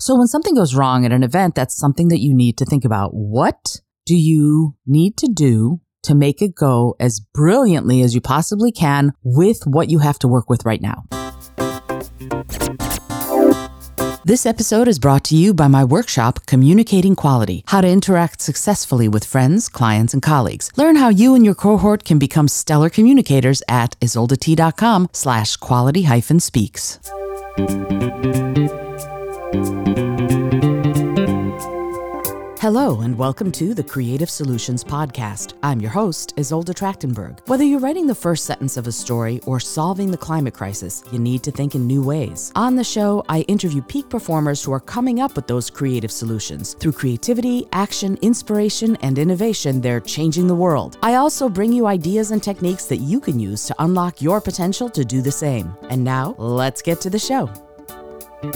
So when something goes wrong at an event, that's something that you need to think about. What do you need to do to make it go as brilliantly as you possibly can with what you have to work with right now? This episode is brought to you by my workshop, Communicating Quality How to Interact Successfully with Friends, Clients, and Colleagues. Learn how you and your cohort can become stellar communicators at izoldat.com slash quality hyphen speaks. Hello, and welcome to the Creative Solutions Podcast. I'm your host, Izolda Trakhtenberg. Whether you're writing the first sentence of a story or solving the climate crisis, you need to think in new ways. On the show, I interview peak performers who are coming up with those creative solutions. Through creativity, action, inspiration, and innovation, they're changing the world. I also bring you ideas and techniques that you can use to unlock your potential to do the same. And now, let's get to the show. Hello,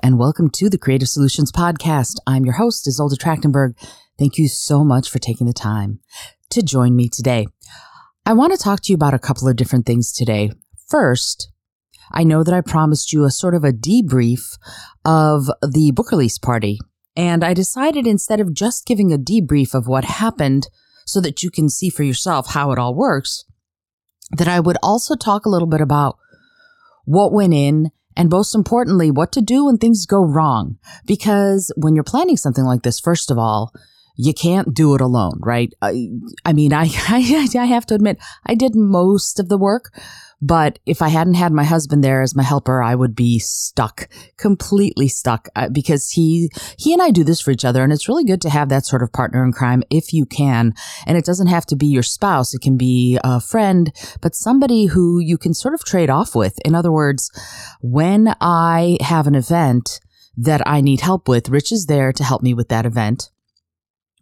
and welcome to the Creative Solutions Podcast. I'm your host, Izolda Trakhtenberg. Thank you so much for taking the time to join me today. I want to talk to you about a couple of different things today. First, I know that I promised you a sort of a debrief of the book release party, and I decided instead of just giving a debrief of what happened so that you can see for yourself how it all works, that I would also talk a little bit about what went in and most importantly, what to do when things go wrong. Because when you're planning something like this, first of all, you can't do it alone, right? I, I mean, I, I, I have to admit, I did most of the work, but if I hadn't had my husband there as my helper, I would be stuck, completely stuck uh, because he, he and I do this for each other. And it's really good to have that sort of partner in crime if you can. And it doesn't have to be your spouse. It can be a friend, but somebody who you can sort of trade off with. In other words, when I have an event, that I need help with. Rich is there to help me with that event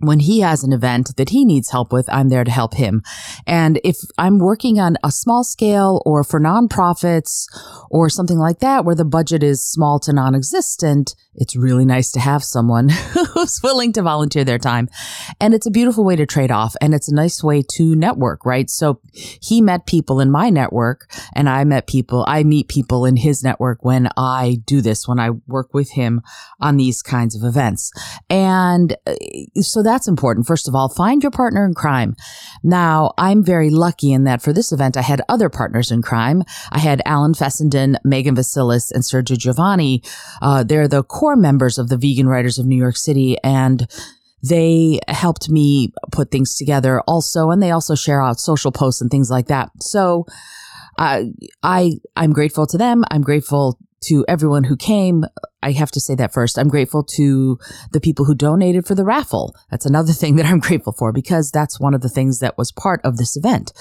when he has an event that he needs help with, I'm there to help him. And if I'm working on a small scale or for nonprofits or something like that, where the budget is small to non existent, it's really nice to have someone who's willing to volunteer their time. And it's a beautiful way to trade off and it's a nice way to network, right? So he met people in my network and I met people, I meet people in his network when I do this, when I work with him on these kinds of events. And uh, so that that's important. First of all, find your partner in crime. Now, I'm very lucky in that for this event, I had other partners in crime. I had Alan Fessenden, Megan Vasiles, and Sergio Giovanni. Uh, they're the core members of the Vegan Writers of New York City. And they helped me put things together also, and they also share out social posts and things like that. So, uh, I I'm grateful to them. I'm grateful to everyone who came. I have to say that first. I'm grateful to the people who donated for the raffle. That's another thing that I'm grateful for because that's one of the things that was part of this event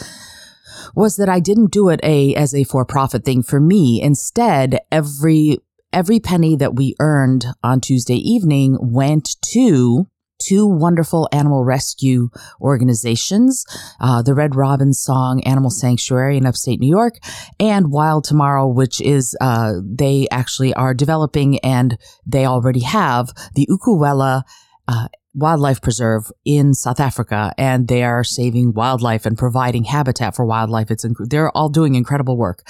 was that I didn't do it a as a for-profit thing for me. Instead, every every penny that we earned on Tuesday evening went to two wonderful animal rescue organizations, uh, the Red Robin Song Animal Sanctuary in upstate New York and Wild Tomorrow, which is, uh, they actually are developing and they already have the Ukuwela, uh, wildlife preserve in South Africa, and they are saving wildlife and providing habitat for wildlife. It's inc- they're all doing incredible work.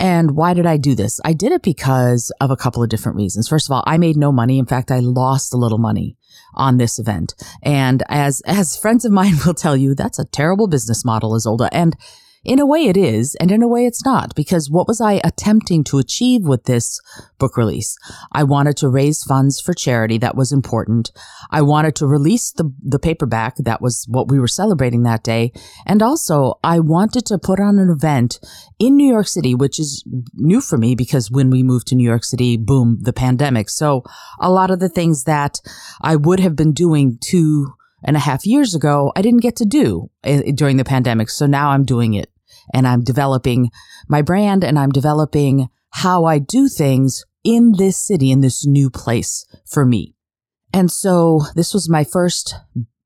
And why did I do this? I did it because of a couple of different reasons. First of all, I made no money. In fact, I lost a little money on this event. And as, as friends of mine will tell you, that's a terrible business model, Izolda. And in a way it is, and in a way it's not, because what was I attempting to achieve with this book release? I wanted to raise funds for charity. That was important. I wanted to release the, the paperback. That was what we were celebrating that day. And also I wanted to put on an event in New York City, which is new for me because when we moved to New York City, boom, the pandemic. So a lot of the things that I would have been doing two and a half years ago, I didn't get to do eh, during the pandemic. So now I'm doing it and I'm developing my brand and I'm developing how I do things in this city, in this new place for me. And so this was my first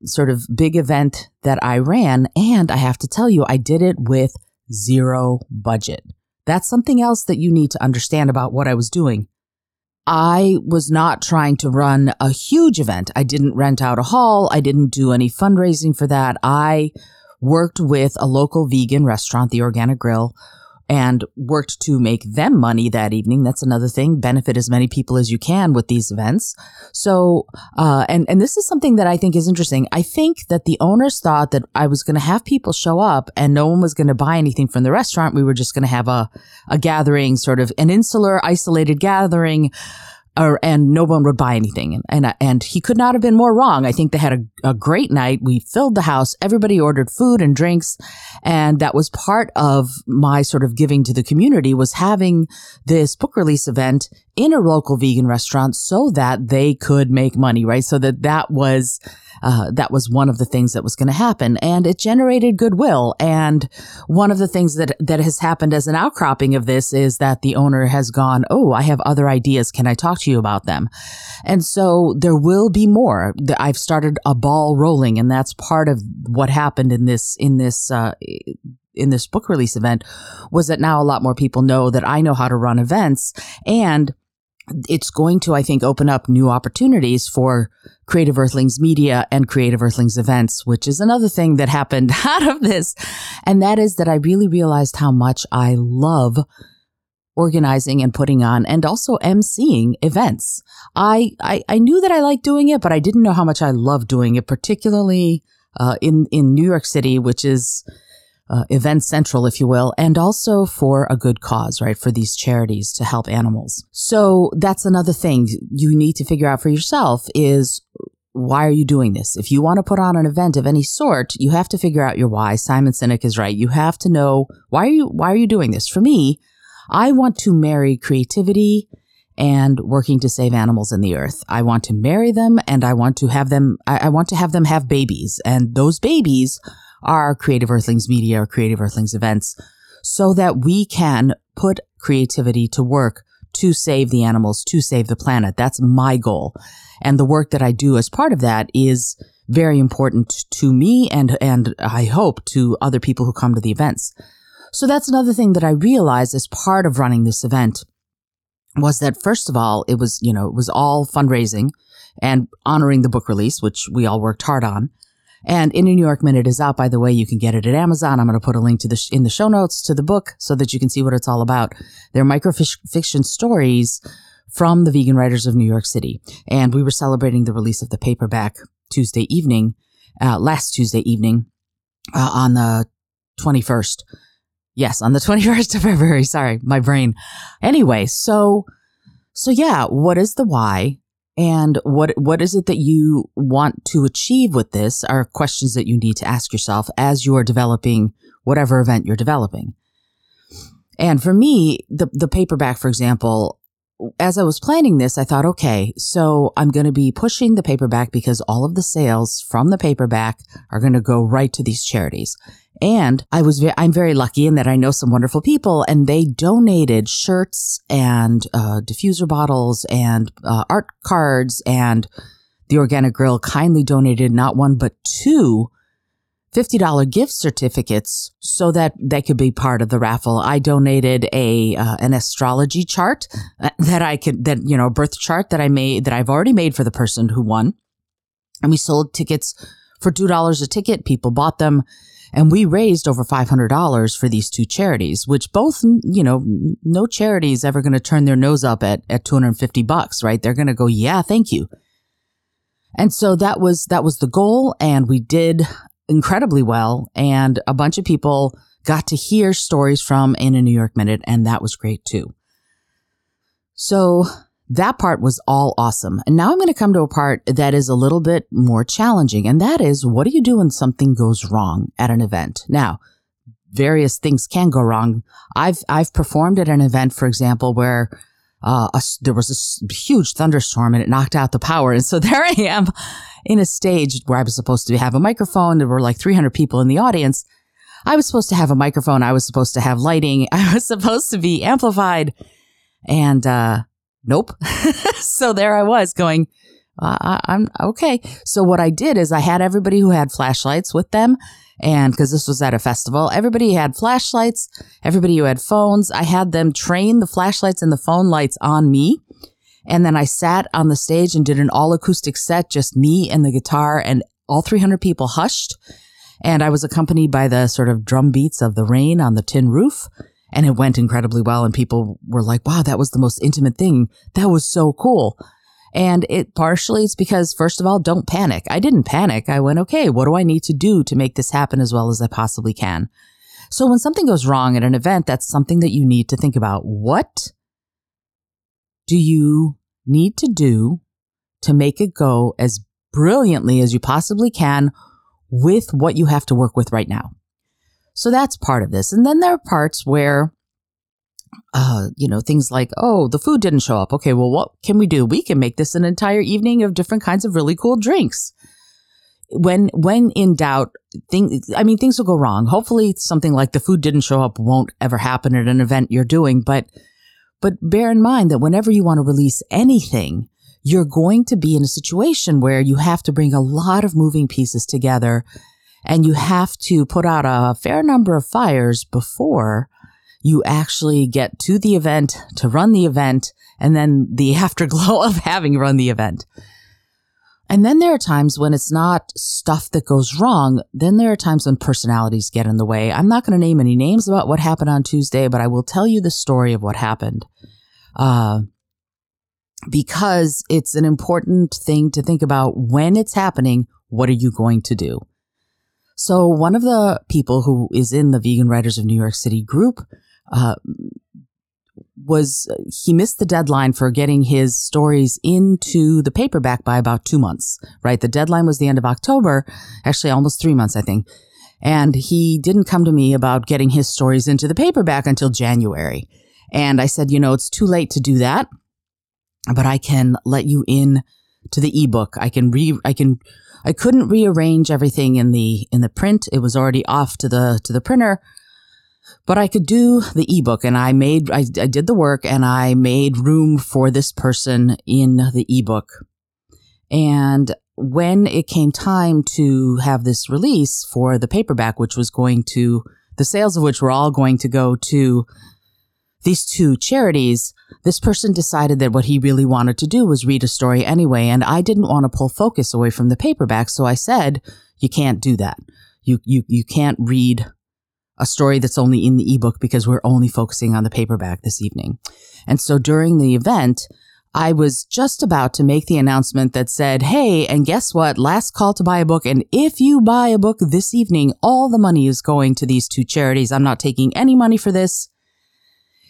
sort of big event that I ran. And I have to tell you, I did it with zero budget. That's something else that you need to understand about what I was doing. I was not trying to run a huge event. I didn't rent out a hall. I didn't do any fundraising for that. I worked with a local vegan restaurant, the Organic Grill, and worked to make them money that evening. That's another thing. Benefit as many people as you can with these events. So, uh, and, and this is something that I think is interesting. I think that the owners thought that I was going to have people show up and no one was going to buy anything from the restaurant. We were just going to have a, a gathering, sort of an insular, isolated gathering or, and no one would buy anything. And, and, and he could not have been more wrong. I think they had a, a great night. We filled the house. Everybody ordered food and drinks. And that was part of my sort of giving to the community was having this book release event in a local vegan restaurant so that they could make money, right? So that that was, uh, that was one of the things that was going to happen and it generated goodwill. And one of the things that, that has happened as an outcropping of this is that the owner has gone, Oh, I have other ideas. Can I talk to you about them? And so there will be more. I've started a ball rolling and that's part of what happened in this, in this, uh, in this book release event was that now a lot more people know that I know how to run events and it's going to, I think, open up new opportunities for Creative Earthlings Media and Creative Earthlings events, which is another thing that happened out of this. And that is that I really realized how much I love organizing and putting on and also emceeing events. I, I, I knew that I liked doing it, but I didn't know how much I love doing it, particularly uh, in, in New York City, which is uh, event central, if you will, and also for a good cause, right? For these charities to help animals. So that's another thing you need to figure out for yourself is why are you doing this? If you want to put on an event of any sort, you have to figure out your why. Simon Sinek is right. You have to know why are you, why are you doing this? For me, I want to marry creativity and working to save animals in the earth. I want to marry them and I want to have them, I, I want to have them have babies and those babies our Creative Earthlings media or Creative Earthlings events so that we can put creativity to work to save the animals, to save the planet. That's my goal. And the work that I do as part of that is very important to me and, and I hope to other people who come to the events. So that's another thing that I realized as part of running this event was that first of all, it was, you know, it was all fundraising and honoring the book release, which we all worked hard on. And in a New York Minute is out, by the way. You can get it at Amazon. I'm going to put a link to the sh- in the show notes to the book so that you can see what it's all about. They're microfiction stories from the vegan writers of New York City. And we were celebrating the release of the paperback Tuesday evening, uh, last Tuesday evening, uh, on the 21st. Yes, on the 21st of February. Sorry, my brain. Anyway, so, so yeah, what is the why? And what what is it that you want to achieve with this are questions that you need to ask yourself as you are developing whatever event you're developing. And for me, the the paperback, for example, as I was planning this, I thought, okay, so I'm going to be pushing the paperback because all of the sales from the paperback are going to go right to these charities. And I was, ve- I'm very lucky in that I know some wonderful people and they donated shirts and, uh, diffuser bottles and, uh, art cards and the organic grill kindly donated not one, but two $50 gift certificates so that they could be part of the raffle. I donated a, uh, an astrology chart uh, that I could, that, you know, birth chart that I made, that I've already made for the person who won. And we sold tickets for $2 a ticket. People bought them and we raised over $500 for these two charities, which both, you know, no charity is ever going to turn their nose up at, at 250 bucks, right? They're going to go, yeah, thank you. And so that was, that was the goal. And we did incredibly well. And a bunch of people got to hear stories from in a New York Minute. And that was great too. So that part was all awesome. And now I'm going to come to a part that is a little bit more challenging. And that is what do you do when something goes wrong at an event? Now, various things can go wrong. I've, I've performed at an event, for example, where uh, a, there was a huge thunderstorm and it knocked out the power. And so there I am in a stage where I was supposed to have a microphone. There were like 300 people in the audience. I was supposed to have a microphone. I was supposed to have lighting. I was supposed to be amplified. And, uh, nope. so there I was going, uh, I'm okay. So what I did is I had everybody who had flashlights with them. And because this was at a festival, everybody had flashlights, everybody who had phones, I had them train the flashlights and the phone lights on me. And then I sat on the stage and did an all acoustic set, just me and the guitar and all 300 people hushed. And I was accompanied by the sort of drum beats of the rain on the tin roof. And it went incredibly well. And people were like, wow, that was the most intimate thing. That was so cool. And it partially it's because, first of all, don't panic. I didn't panic. I went, okay, what do I need to do to make this happen as well as I possibly can? So when something goes wrong at an event, that's something that you need to think about. What do you need to do to make it go as brilliantly as you possibly can with what you have to work with right now? So that's part of this. And then there are parts where uh, you know, things like, oh, the food didn't show up. Okay, well, what can we do? We can make this an entire evening of different kinds of really cool drinks. When when in doubt, things I mean, things will go wrong. Hopefully, something like the food didn't show up won't ever happen at an event you're doing. But but bear in mind that whenever you want to release anything, you're going to be in a situation where you have to bring a lot of moving pieces together, and you have to put out a fair number of fires before you actually get to the event to run the event and then the afterglow of having run the event. And then there are times when it's not stuff that goes wrong. Then there are times when personalities get in the way. I'm not going to name any names about what happened on Tuesday, but I will tell you the story of what happened. Uh, because it's an important thing to think about when it's happening. What are you going to do? So one of the people who is in the Vegan Writers of New York City group uh, was he missed the deadline for getting his stories into the paperback by about two months, right? The deadline was the end of October, actually almost three months, I think. And he didn't come to me about getting his stories into the paperback until January. And I said, you know, it's too late to do that, but I can let you in to the ebook. I can re, I can, I couldn't rearrange everything in the, in the print. It was already off to the, to the printer but I could do the ebook and I made, I, I did the work and I made room for this person in the ebook. And when it came time to have this release for the paperback, which was going to, the sales of which were all going to go to these two charities, this person decided that what he really wanted to do was read a story anyway. And I didn't want to pull focus away from the paperback. So I said, you can't do that. You, you, you can't read a story that's only in the ebook because we're only focusing on the paperback this evening. And so during the event, I was just about to make the announcement that said, Hey, and guess what? Last call to buy a book. And if you buy a book this evening, all the money is going to these two charities. I'm not taking any money for this.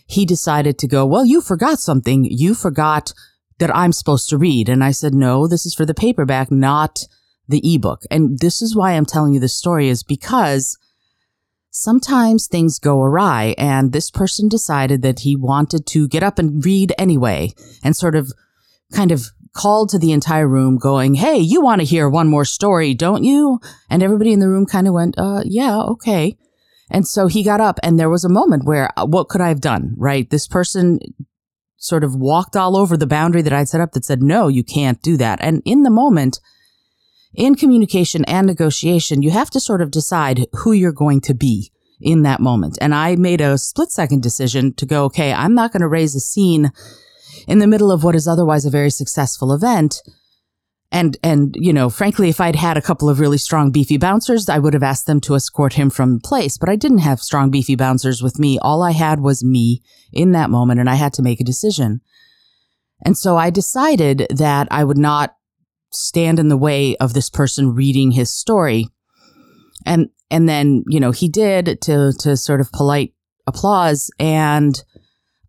He decided to go, Well, you forgot something. You forgot that I'm supposed to read. And I said, No, this is for the paperback, not the ebook. And this is why I'm telling you this story is because sometimes things go awry and this person decided that he wanted to get up and read anyway and sort of kind of called to the entire room going, Hey, you want to hear one more story, don't you? And everybody in the room kind of went, uh, yeah, okay. And so he got up and there was a moment where uh, what could I have done? Right. This person sort of walked all over the boundary that I'd set up that said, no, you can't do that. And in the moment, in communication and negotiation, you have to sort of decide who you're going to be in that moment. And I made a split second decision to go, okay, I'm not going to raise a scene in the middle of what is otherwise a very successful event. And, and, you know, frankly, if I'd had a couple of really strong beefy bouncers, I would have asked them to escort him from place, but I didn't have strong beefy bouncers with me. All I had was me in that moment and I had to make a decision. And so I decided that I would not stand in the way of this person reading his story. And, and then, you know, he did to, to sort of polite applause and,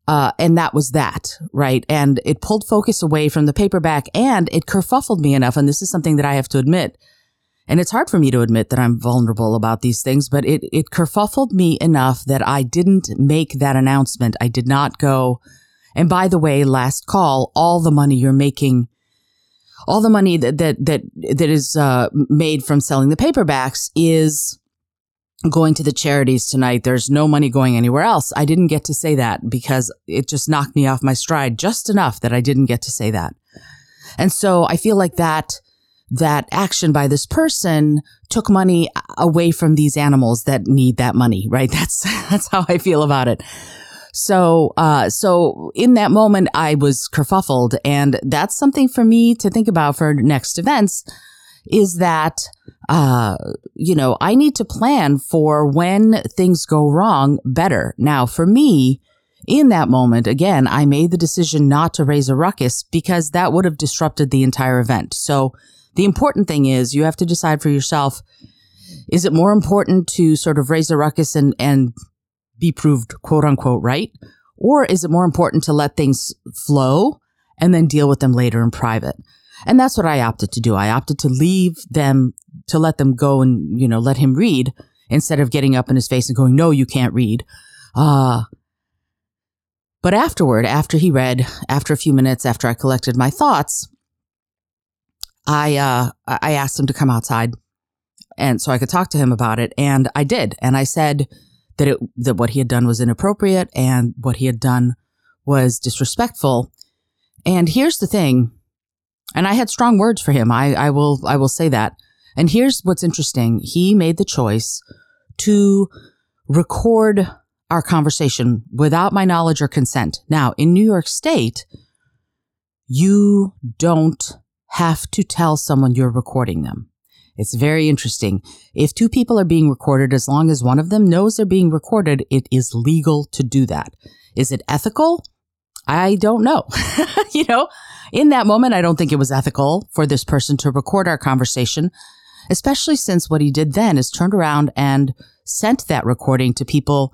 uh, and that was that, right? And it pulled focus away from the paperback and it kerfuffled me enough. And this is something that I have to admit. And it's hard for me to admit that I'm vulnerable about these things, but it, it kerfuffled me enough that I didn't make that announcement. I did not go, and by the way, last call, all the money you're making all the money that that that that is uh, made from selling the paperbacks is going to the charities tonight. There's no money going anywhere else. I didn't get to say that because it just knocked me off my stride just enough that I didn't get to say that. And so I feel like that that action by this person took money away from these animals that need that money, right? That's that's how I feel about it. So, uh, so in that moment, I was kerfuffled, and that's something for me to think about for next events. Is that, uh, you know, I need to plan for when things go wrong better. Now, for me, in that moment, again, I made the decision not to raise a ruckus because that would have disrupted the entire event. So the important thing is you have to decide for yourself is it more important to sort of raise a ruckus and, and be proved quote unquote right? Or is it more important to let things flow and then deal with them later in private? And that's what I opted to do. I opted to leave them, to let them go and, you know, let him read instead of getting up in his face and going, no, you can't read. Uh, but afterward, after he read, after a few minutes, after I collected my thoughts, I, uh, I asked him to come outside and so I could talk to him about it. And I did. And I said that it, that what he had done was inappropriate and what he had done was disrespectful. And here's the thing. And I had strong words for him. I, I will, I will say that. And here's what's interesting. He made the choice to record our conversation without my knowledge or consent. Now, in New York State, you don't have to tell someone you're recording them. It's very interesting. If two people are being recorded, as long as one of them knows they're being recorded, it is legal to do that. Is it ethical? I don't know. you know, in that moment, I don't think it was ethical for this person to record our conversation, especially since what he did then is turned around and sent that recording to people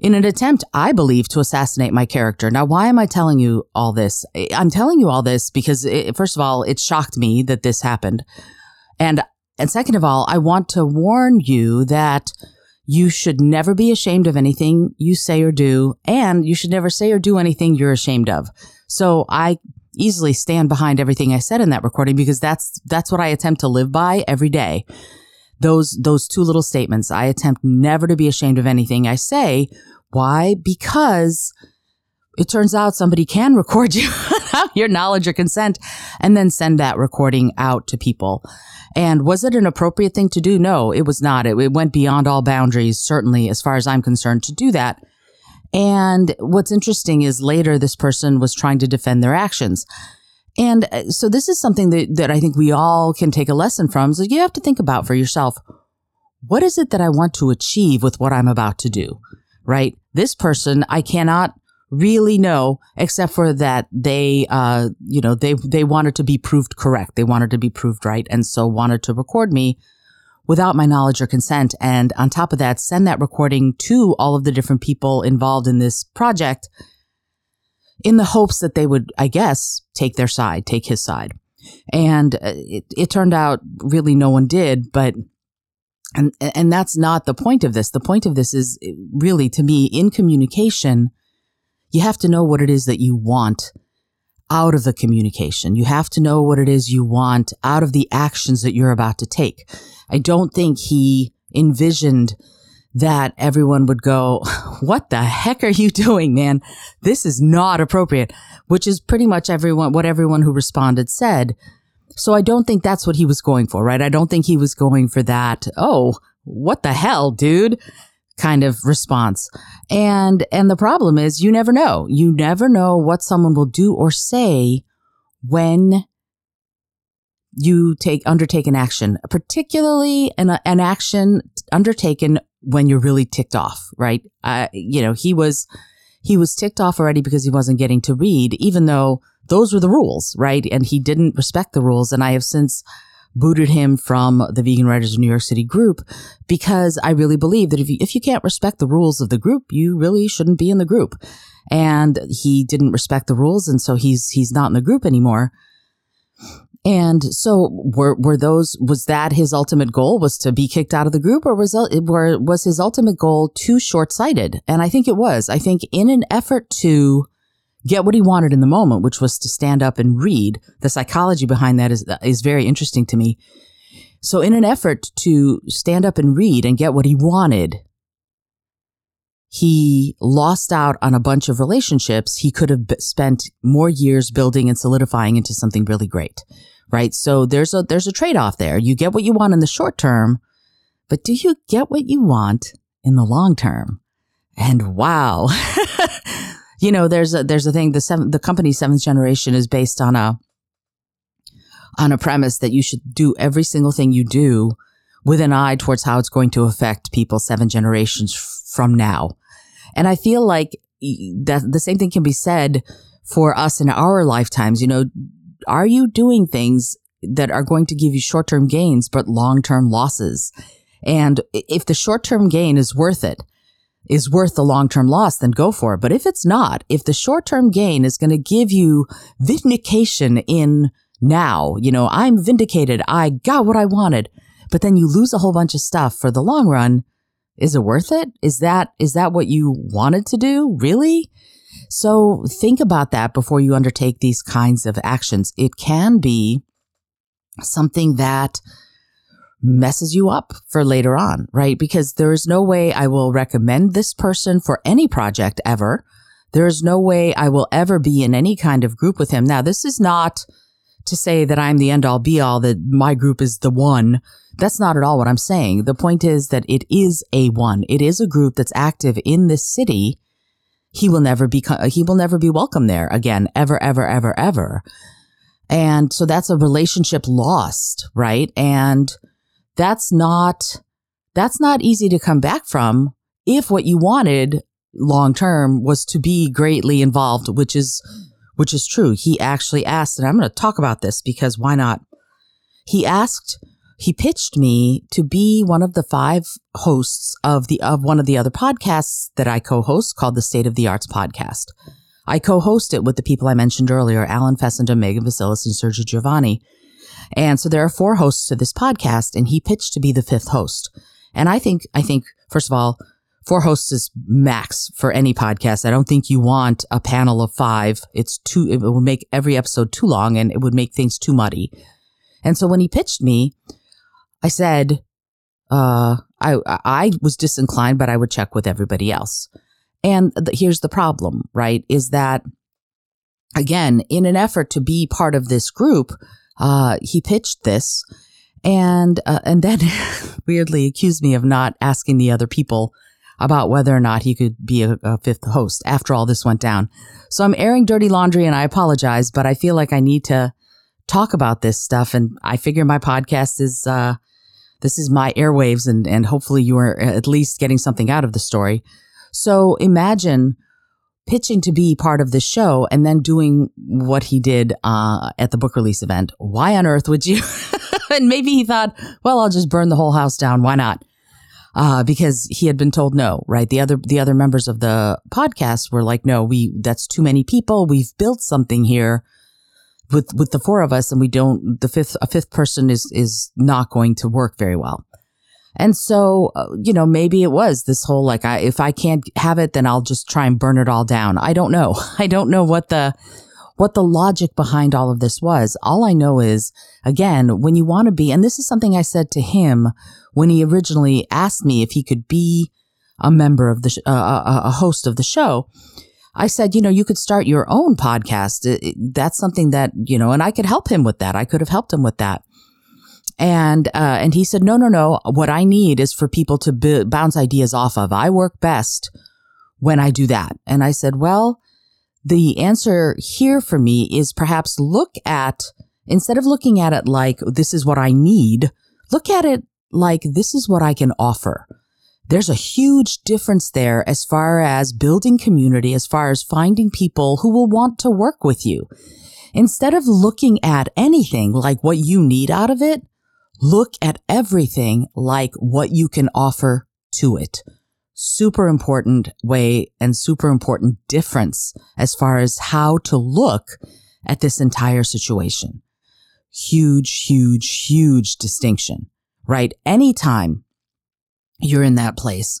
in an attempt, I believe, to assassinate my character. Now, why am I telling you all this? I'm telling you all this because, it, first of all, it shocked me that this happened. And, and second of all, I want to warn you that you should never be ashamed of anything you say or do, and you should never say or do anything you're ashamed of. So I easily stand behind everything I said in that recording because that's, that's what I attempt to live by every day. Those, those two little statements. I attempt never to be ashamed of anything I say. Why? Because it turns out somebody can record you without your knowledge or consent and then send that recording out to people. And was it an appropriate thing to do? No, it was not. It, it went beyond all boundaries, certainly, as far as I'm concerned, to do that. And what's interesting is later this person was trying to defend their actions. And uh, so this is something that, that I think we all can take a lesson from. So you have to think about for yourself. What is it that I want to achieve with what I'm about to do? Right? This person, I cannot really know, except for that they, uh, you know, they, they wanted to be proved correct. They wanted to be proved right. And so wanted to record me without my knowledge or consent. And on top of that, send that recording to all of the different people involved in this project in the hopes that they would, I guess, take their side, take his side. And uh, it, it turned out really no one did, but and and that's not the point of this. The point of this is really to me in communication you have to know what it is that you want out of the communication. You have to know what it is you want out of the actions that you're about to take. I don't think he envisioned that everyone would go, what the heck are you doing, man? This is not appropriate, which is pretty much everyone, what everyone who responded said. So I don't think that's what he was going for, right? I don't think he was going for that. Oh, what the hell, dude? Kind of response. And, and the problem is you never know. You never know what someone will do or say when you take, undertake an action, particularly an, an action undertaken when you're really ticked off, right? Uh, you know, he was, he was ticked off already because he wasn't getting to read, even though those were the rules, right? And he didn't respect the rules. And I have since booted him from the Vegan Writers of New York City group because I really believe that if you, if you can't respect the rules of the group, you really shouldn't be in the group. And he didn't respect the rules. And so he's, he's not in the group anymore. And so were, were those, was that his ultimate goal was to be kicked out of the group or was, were, was his ultimate goal too short sighted? And I think it was. I think in an effort to, get what he wanted in the moment, which was to stand up and read. The psychology behind that is, is very interesting to me. So in an effort to stand up and read and get what he wanted, he lost out on a bunch of relationships he could have spent more years building and solidifying into something really great. Right. So there's a, there's a trade off there. You get what you want in the short term, but do you get what you want in the long term? And wow, you know, there's a there's a thing. The seven, the company seventh generation is based on a on a premise that you should do every single thing you do with an eye towards how it's going to affect people seven generations from now. And I feel like that the same thing can be said for us in our lifetimes. You know, are you doing things that are going to give you short term gains, but long term losses? And if the short term gain is worth it, is worth the long term loss, then go for it. But if it's not, if the short term gain is going to give you vindication in now, you know, I'm vindicated. I got what I wanted, but then you lose a whole bunch of stuff for the long run. Is it worth it? Is that, is that what you wanted to do? Really? So think about that before you undertake these kinds of actions. It can be something that messes you up for later on, right? Because there is no way I will recommend this person for any project ever. There is no way I will ever be in any kind of group with him. Now, this is not to say that I'm the end all be all, that my group is the one. That's not at all what I'm saying. The point is that it is a one. It is a group that's active in this city. He will never be, he will never be welcome there again, ever, ever, ever, ever. And so that's a relationship lost, right? And that's not, that's not easy to come back from if what you wanted long term was to be greatly involved, which is, which is true. He actually asked, and I'm going to talk about this because why not? He asked, he pitched me to be one of the five hosts of the, of one of the other podcasts that I co-host called the State of the Arts podcast. I co-host it with the people I mentioned earlier, Alan Fessenden, Megan Vasiles, and Sergio Giovanni. And so there are four hosts to this podcast and he pitched to be the fifth host. And I think, I think, first of all, four hosts is max for any podcast. I don't think you want a panel of five. It's too, it would make every episode too long and it would make things too muddy. And so when he pitched me, I said, uh, I, I was disinclined, but I would check with everybody else. And the, here's the problem, right? Is that again, in an effort to be part of this group, uh, he pitched this and, uh, and then weirdly accused me of not asking the other people about whether or not he could be a, a, fifth host after all this went down. So I'm airing dirty laundry and I apologize, but I feel like I need to talk about this stuff. And I figure my podcast is, uh, this is my airwaves and, and hopefully you are at least getting something out of the story. So imagine pitching to be part of the show and then doing what he did uh, at the book release event. Why on earth would you? and maybe he thought, well, I'll just burn the whole house down. Why not? Uh, because he had been told no, right? The other, the other members of the podcast were like, no, we, that's too many people. We've built something here with, with the four of us and we don't, the fifth, a fifth person is, is not going to work very well. And so, uh, you know, maybe it was this whole like, I, if I can't have it, then I'll just try and burn it all down. I don't know. I don't know what the, what the logic behind all of this was. All I know is, again, when you want to be, and this is something I said to him when he originally asked me if he could be a member of the, sh- uh, a, a host of the show. I said, you know, you could start your own podcast. That's something that, you know, and I could help him with that. I could have helped him with that. And, uh, and he said, no, no, no. What I need is for people to b- bounce ideas off of. I work best when I do that. And I said, well, the answer here for me is perhaps look at, instead of looking at it like this is what I need, look at it like this is what I can offer. There's a huge difference there as far as building community, as far as finding people who will want to work with you. Instead of looking at anything like what you need out of it, Look at everything like what you can offer to it. Super important way and super important difference as far as how to look at this entire situation. Huge, huge, huge distinction, right? Anytime you're in that place,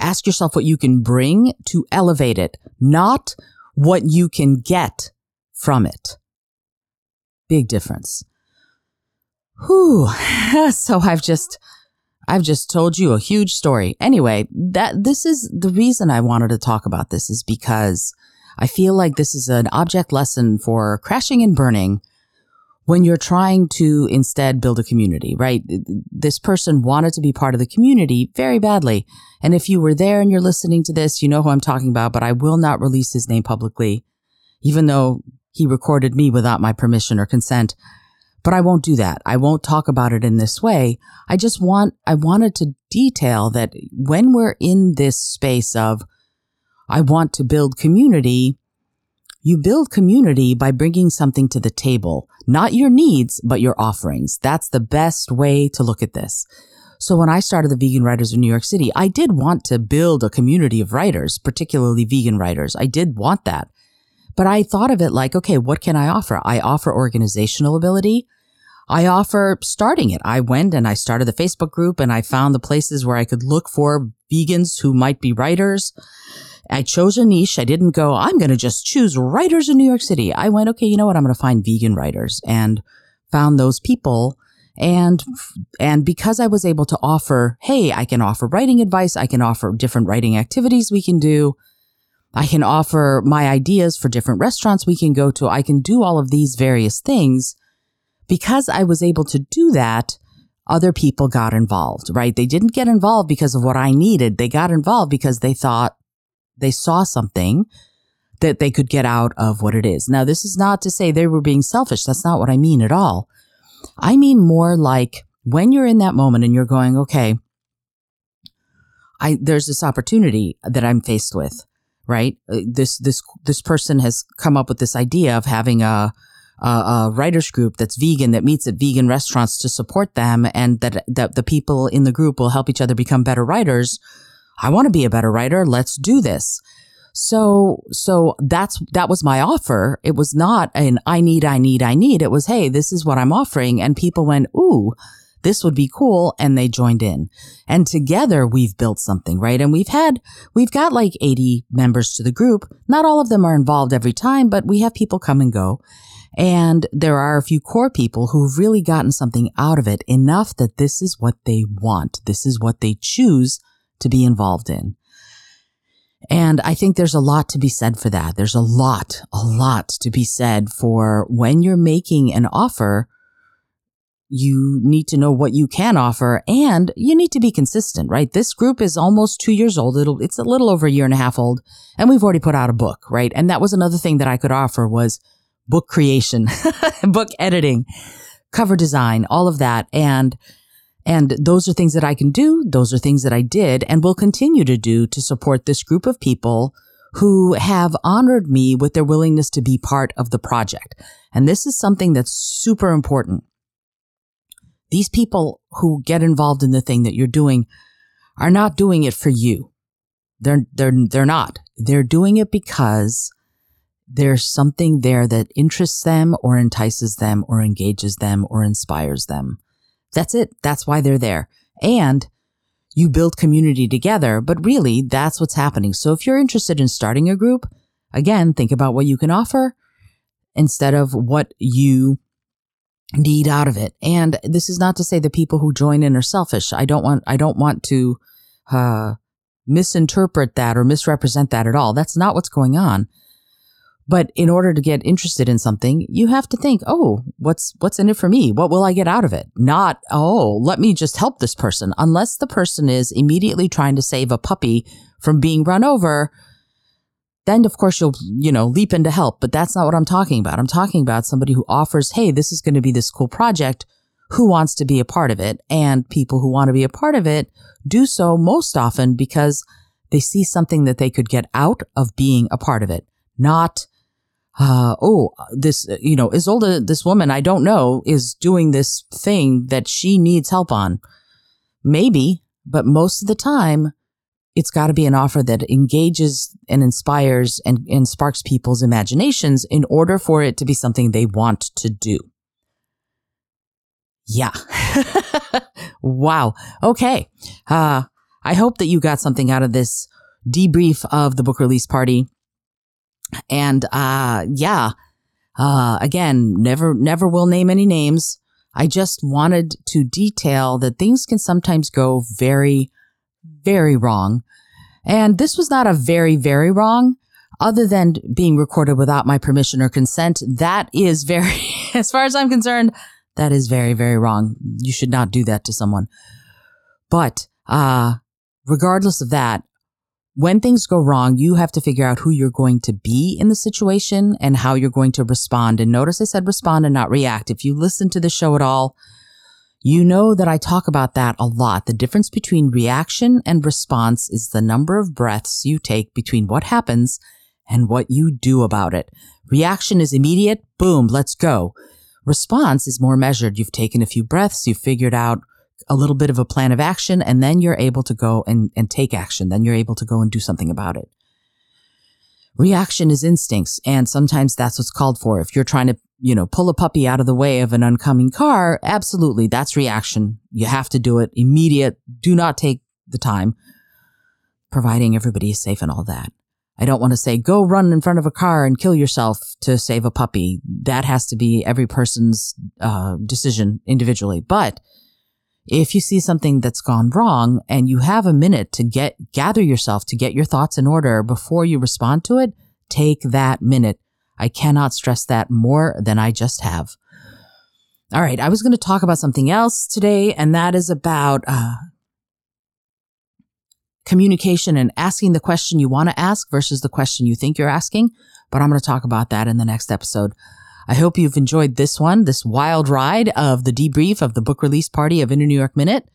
ask yourself what you can bring to elevate it, not what you can get from it. Big difference. Whew. so I've just, I've just told you a huge story. Anyway, that this is the reason I wanted to talk about this is because I feel like this is an object lesson for crashing and burning when you're trying to instead build a community, right? This person wanted to be part of the community very badly. And if you were there and you're listening to this, you know who I'm talking about, but I will not release his name publicly, even though he recorded me without my permission or consent. But I won't do that. I won't talk about it in this way. I just want, I wanted to detail that when we're in this space of, I want to build community, you build community by bringing something to the table, not your needs, but your offerings. That's the best way to look at this. So when I started the Vegan Writers of New York City, I did want to build a community of writers, particularly vegan writers. I did want that. But I thought of it like, okay, what can I offer? I offer organizational ability. I offer starting it. I went and I started the Facebook group and I found the places where I could look for vegans who might be writers. I chose a niche. I didn't go, I'm going to just choose writers in New York City. I went, okay, you know what? I'm going to find vegan writers and found those people. And, and because I was able to offer, hey, I can offer writing advice. I can offer different writing activities we can do. I can offer my ideas for different restaurants we can go to. I can do all of these various things. Because I was able to do that, other people got involved, right? They didn't get involved because of what I needed. They got involved because they thought they saw something that they could get out of what it is. Now, this is not to say they were being selfish. That's not what I mean at all. I mean more like when you're in that moment and you're going, okay, I, there's this opportunity that I'm faced with, right? Uh, this, this, this person has come up with this idea of having a, a, a writers group that's vegan that meets at vegan restaurants to support them and that, that the people in the group will help each other become better writers I want to be a better writer. Let's do this. So, so that's, that was my offer. It was not an I need, I need, I need. It was, Hey, this is what I'm offering. And people went, Ooh, this would be cool. And they joined in and together we've built something, right? And we've had, we've got like 80 members to the group. Not all of them are involved every time, but we have people come and go. And there are a few core people who've really gotten something out of it enough that this is what they want. This is what they choose to be involved in. And I think there's a lot to be said for that. There's a lot, a lot to be said for when you're making an offer, you need to know what you can offer and you need to be consistent, right? This group is almost two years old. It'll, it's a little over a year and a half old and we've already put out a book, right? And that was another thing that I could offer was book creation, book editing, cover design, all of that. And and those are things that I can do. Those are things that I did and will continue to do to support this group of people who have honored me with their willingness to be part of the project. And this is something that's super important. These people who get involved in the thing that you're doing are not doing it for you. They're, they're, they're not. They're doing it because there's something there that interests them or entices them or engages them or inspires them. That's it. That's why they're there. And you build community together, but really that's what's happening. So if you're interested in starting a group, again, think about what you can offer instead of what you need out of it. And this is not to say the people who join in are selfish. I don't want, I don't want to, uh, misinterpret that or misrepresent that at all. That's not what's going on. But in order to get interested in something, you have to think, oh, what's, what's in it for me? What will I get out of it? Not, oh, let me just help this person. Unless the person is immediately trying to save a puppy from being run over, then of course you'll, you know, leap into help. But that's not what I'm talking about. I'm talking about somebody who offers, hey, this is going to be this cool project. Who wants to be a part of it? And people who want to be a part of it do so most often because they see something that they could get out of being a part of it, not uh, oh, this, you know, is Izolda, this woman I don't know is doing this thing that she needs help on. Maybe, but most of the time, it's got to be an offer that engages and inspires and, and sparks people's imaginations in order for it to be something they want to do. Yeah. wow. Okay. Uh, I hope that you got something out of this debrief of the book release party. And, uh, yeah, uh, again, never, never will name any names. I just wanted to detail that things can sometimes go very, very wrong. And this was not a very, very wrong. other than being recorded without my permission or consent, that is very, as far as I'm concerned, that is very, very wrong. You should not do that to someone. But, uh, regardless of that, when things go wrong, you have to figure out who you're going to be in the situation and how you're going to respond. And notice I said respond and not react. If you listen to the show at all, you know that I talk about that a lot. The difference between reaction and response is the number of breaths you take between what happens and what you do about it. Reaction is immediate. Boom. Let's go. Response is more measured. You've taken a few breaths. You've figured out a little bit of a plan of action and then you're able to go and, and take action. Then you're able to go and do something about it. Reaction is instincts. And sometimes that's what's called for. If you're trying to, you know, pull a puppy out of the way of an oncoming car, absolutely. That's reaction. You have to do it immediate. Do not take the time providing everybody is safe and all that. I don't want to say go run in front of a car and kill yourself to save a puppy. That has to be every person's uh, decision individually. But if you see something that's gone wrong and you have a minute to get gather yourself to get your thoughts in order before you respond to it, take that minute. I cannot stress that more than I just have. All right, I was going to talk about something else today, and that is about uh, communication and asking the question you want to ask versus the question you think you're asking. But I'm going to talk about that in the next episode. I hope you've enjoyed this one, this wild ride of the debrief of the book release party of Inner New York Minute.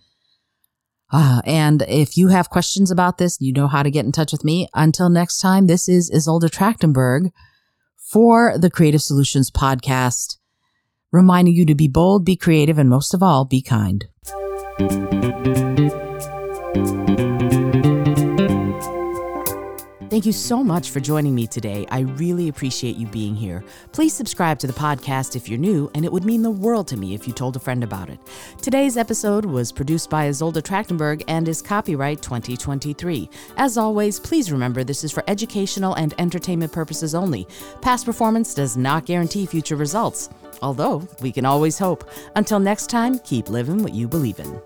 Uh, and if you have questions about this, you know how to get in touch with me. Until next time, this is Izolda Trakhtenberg for the Creative Solutions Podcast, reminding you to be bold, be creative, and most of all, be kind. Thank you so much for joining me today. I really appreciate you being here. Please subscribe to the podcast if you're new, and it would mean the world to me if you told a friend about it. Today's episode was produced by Izolda Trakhtenberg and is copyright 2023. As always, please remember this is for educational and entertainment purposes only. Past performance does not guarantee future results, although we can always hope. Until next time, keep living what you believe in.